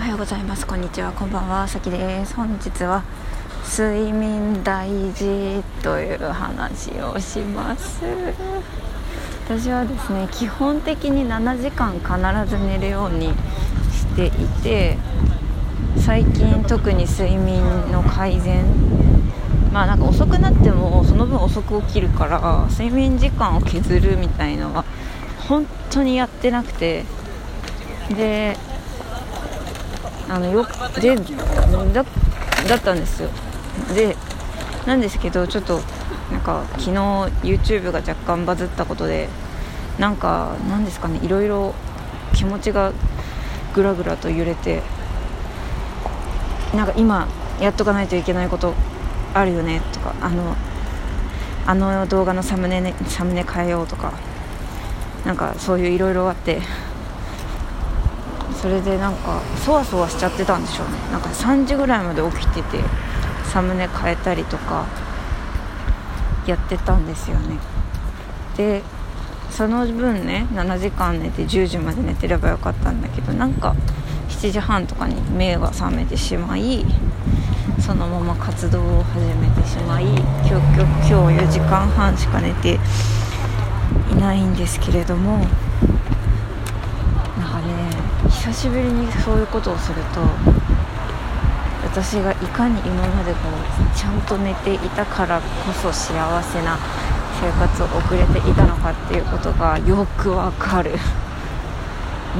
おはようございます。こんにちは。こんばんは。さきです。本日は睡眠大事という話をします。私はですね基本的に7時間必ず寝るようにしていて最近特に睡眠の改善まあなんか遅くなってもその分遅く起きるから睡眠時間を削るみたいのは本当にやってなくてであのよでだだったんですよ。でなんですけどちょっとなんか昨日 YouTube が若干バズったことでなんかなんですかねいろいろ気持ちがぐらぐらと揺れてなんか今やっとかないといけないことあるよねとかあのあの動画のサムネ、ね、サムネ変えようとかなんかそういういろいろあってそれでなんかそわそわしちゃってたんでしょうね。なんか3時ぐらいまで起きててサムネ変えたりとかやってたんですよね。でその分ね7時間寝て10時まで寝てればよかったんだけどなんか7時半とかに目が覚めてしまいそのまま活動を始めてしまい今日今日4時間半しか寝ていないんですけれどもなんかね久しぶりにそういうことをすると私がいかに今までこうちゃんと寝ていたからこそ幸せな生活を送れていたのかっていうことがよくわかる。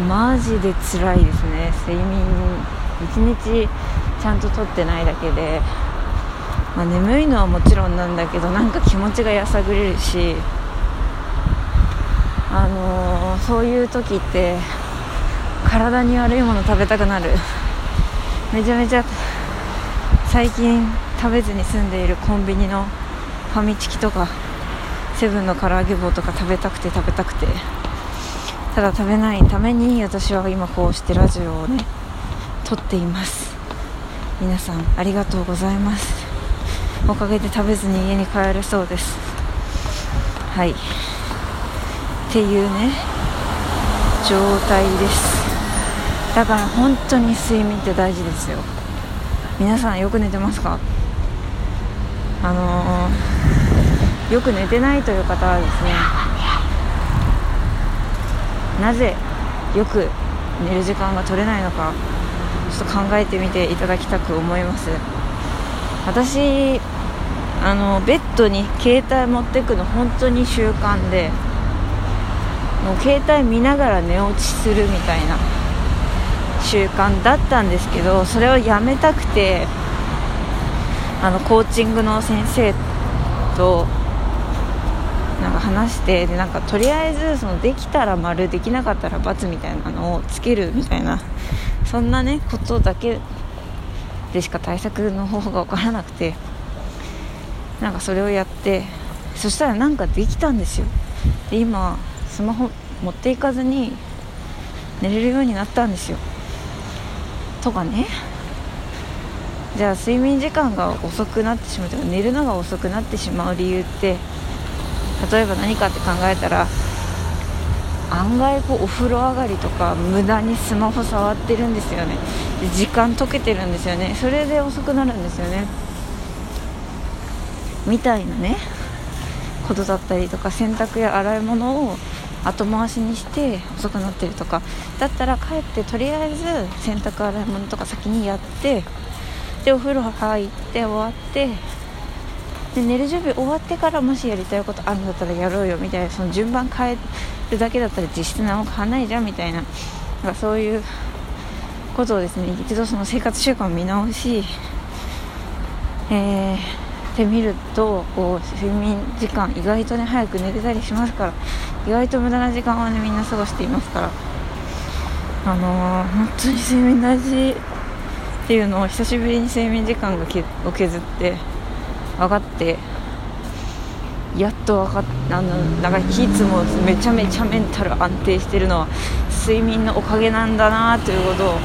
マジで辛いですね。睡眠1日ちゃんととってないだけで、まあ、眠いのはもちろんなんだけどなんか気持ちがやさぐれるし。あのー、そういう時って体に悪いもの食べたくなる。めちゃめちゃ最近食べずに住んでいるコンビニのファミチキとかセブンの唐揚げ棒とか食べたくて食べたくて。ただ食べないために私は今こうしてラジオをね撮っています。皆さんありがとうございます。おかげで食べずに家に帰れそうです。はい。っていうね状態です。だから本当に睡眠って大事ですよ。皆さんよく寝てますか？あのー、よく寝てないという方はですねなぜよく寝る時間が取れないのかちょっと考えてみていただきたく思います。私あのベッドに携帯持ってくの本当に習慣でもう携帯見ながら寝落ちするみたいな習慣だったんですけどそれをやめたくてあのコーチングの先生となんか話してでなんかとりあえずそのできたら丸できなかったら×みたいなのをつけるみたいなそんなねことだけでしか対策の方法が分からなくてなんかそれをやってそしたらなんかできたんですよ。で今スマホ持っていかずに寝れるようになったんですよ。とかね。じゃあ睡眠時間が遅くなってしまうとか寝るのが遅くなってしまう理由って例えば何かって考えたら案外こうお風呂上がりとか無駄にスマホ触ってるんですよね。時間解けてるんですよね。それで遅くなるんですよね。みたいなね。ことだったりとか洗濯や洗い物を後回しにして遅くなってるとか。だったら帰ってとりあえず洗濯洗い物とか先にやってでお風呂入って終わってで寝る準備終わってからもしやりたいことあるんだったらやろうよみたいなその順番変えるだけだったら実質何も変わんないじゃんみたいな。なんかそういうことをですね一度その生活習慣を見直し、えーてみるとこう睡眠時間意外とね早く寝れたりしますから意外と無駄な時間はねみんな過ごしていますから。あのー、本当に睡眠大事っていうのを久しぶりに睡眠時間がけを削って分かってやっと分かっあのなんかいつもめちゃめちゃメンタル安定してるのは睡眠のおかげなんだなということを、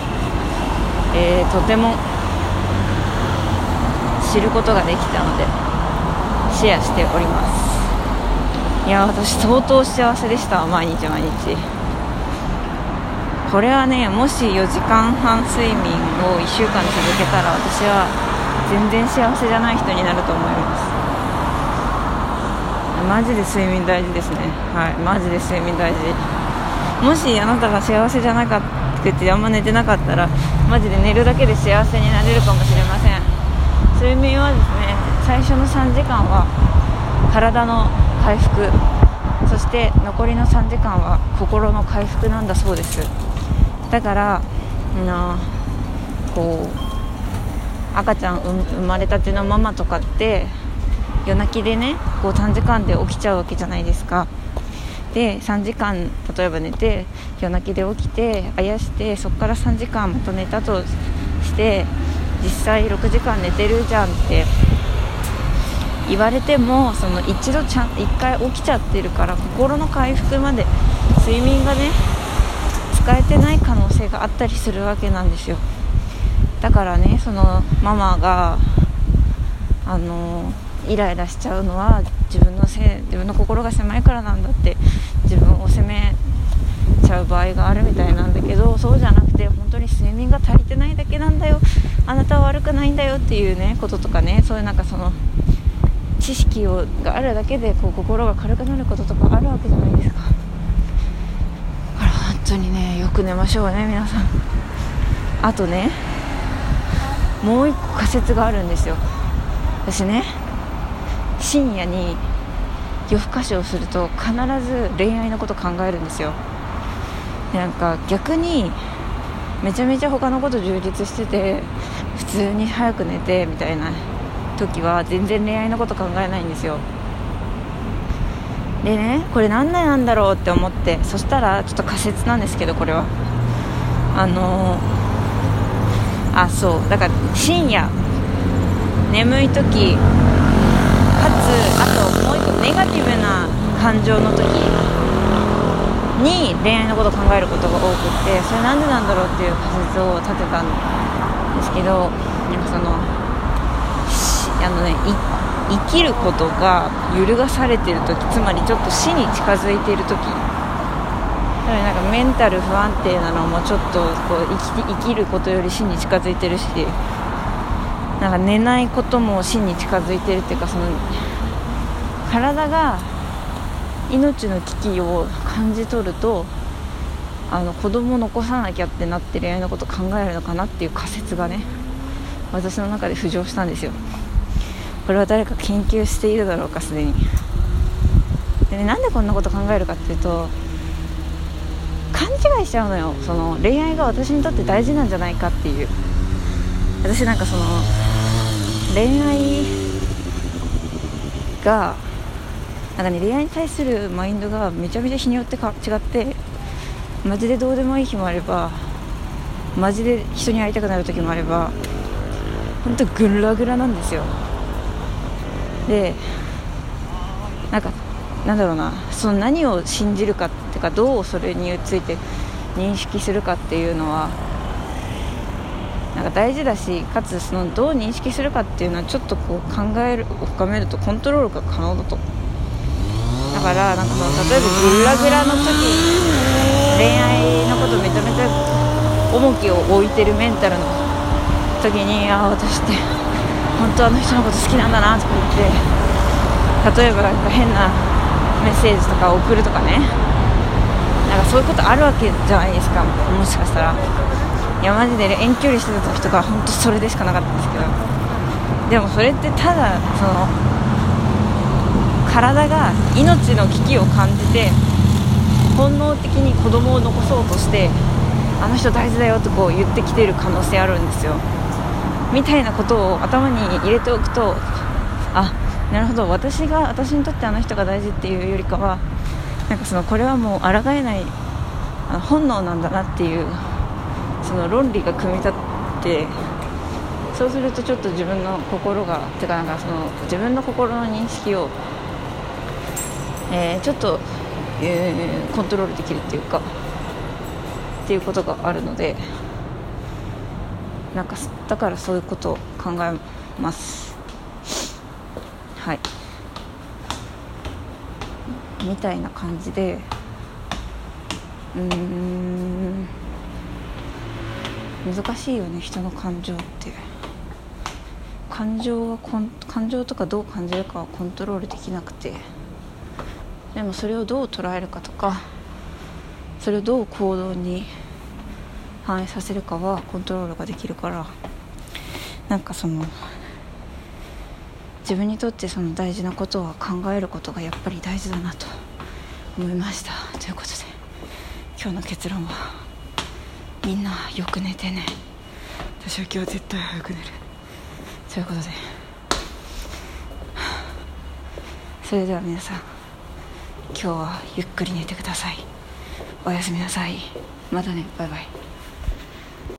えー、とても知ることができたのでシェアしております。いや私相当幸せでした毎日毎日。これはねもし4時間半睡眠を1週間続けたら私は全然幸せじゃない人になると思います。マジで睡眠大事ですね。はいマジで睡眠大事。もしあなたが幸せじゃなかったってあんま寝てなかったらマジで寝るだけで幸せになれるかもしれません。睡眠はですね最初の3時間は体の回復そして残りの3時間は心の回復なんだそうです。だからなこう赤ちゃん生まれたてのママとかって夜泣きでねこう短時間で起きちゃうわけじゃないですか。で3時間例えば寝て夜泣きで起きてあやしてそこから3時間また寝たとして実際6時間寝てるじゃんって言われてもその一度ちゃん1回起きちゃってるから心の回復まで睡眠がね使えてない可能性があったりするわけなんですよ。だからねそのママがあのイライラしちゃうのは自分のせい自分の心が狭いからなんだって自分を責めちゃう場合があるみたいなんだけどそうじゃなくて本当に睡眠が足りてないだけなんだよ。あなたは悪くないんだよっていうねこととかねそういうなんかその知識をがあるだけでこう心が軽くなることとかあるわけじゃないですか。だから本当にねよく寝ましょうね皆さん。あとねもう一個仮説があるんですよ。私ね深夜に夜更かしをすると必ず恋愛のこと考えるんですよ。なんか逆にめちゃめちゃ他のこと充実してて普通に早く寝てみたいな時は全然恋愛のこと考えないんですよ。でねこれ何でなんだろうって思ってそしたらちょっと仮説なんですけどこれは。あのー、あそう。だから深夜眠い時かつあともう一個ネガティブな感情の時に恋愛のことを考えることが多くってそれなんでなんだろうっていう仮説を立てたんですけどなんかそのあのね生きることが揺るがされてる時つまりちょっと死に近づいている時。なんかメンタル不安定なのもちょっとこう生き生きることより死に近づいてるしなんか寝ないことも死に近づいてるっていうかその体が命の危機を感じ取るとあの子供残さなきゃってなって恋愛のこと考えるのかなっていう仮説がね私の中で浮上したんですよ。これは誰か研究しているだろうかすでに。で、ね、なんでこんなこと考えるかっていうと勘違いしちゃうのよ。その恋愛が私にとって大事なんじゃないかっていう。私なんかその恋愛がなんかね恋愛に対するマインドがめちゃめちゃ日によってか違ってマジでどうでもいい日もあればマジで人に会いたくなる時もあれば本当ぐらぐらなんですよ。でなんかなんだろうなその何を信じるかっていうかどうそれについて認識するかっていうのはなんか大事だしかつそのどう認識するかっていうのはちょっとこう考えるを深めるとコントロールが可能だと。からなんかその例えばグラグラの時恋愛のことめちゃめちゃ重きを置いてるメンタルの時にああ私って本当あの人のこと好きなんだなとか言って例えばなんか変なメッセージとか送るとかね。なんかそういうことあるわけじゃないですかもしかしたら。いやマジで遠距離してた時とか本当それでしかなかったんですけど。でもそれってただその体が命の危機を感じて本能的に子供を残そうとしてあの人大事だよってこう言ってきてる可能性あるんですよ。みたいなことを頭に入れておくとあなるほど私が私にとってあの人が大事っていうよりかはなんかそのこれはもう抗えない本能なんだなっていうその論理が組み立ってそうするとちょっと自分の心がてかなんかその自分の心の認識を、えー、ちょっと、えー、コントロールできるっていうかっていうことがあるのでなんかだからそういうことを考えます。はい。みたいな感じでうん難しいよね人の感情って。感情はコン感情とかどう感じるかはコントロールできなくて。でもそれをどう捉えるかとかそれをどう行動に反映させるかはコントロールができるからなんかその自分にとってその大事なことは考えることがやっぱり大事だなと思いました。ということで今日の結論はみんなよく寝てね。私は今日絶対早く寝る。ということで。それでは皆さん今日はゆっくり寝てください。おやすみなさい。またね。バイバイ。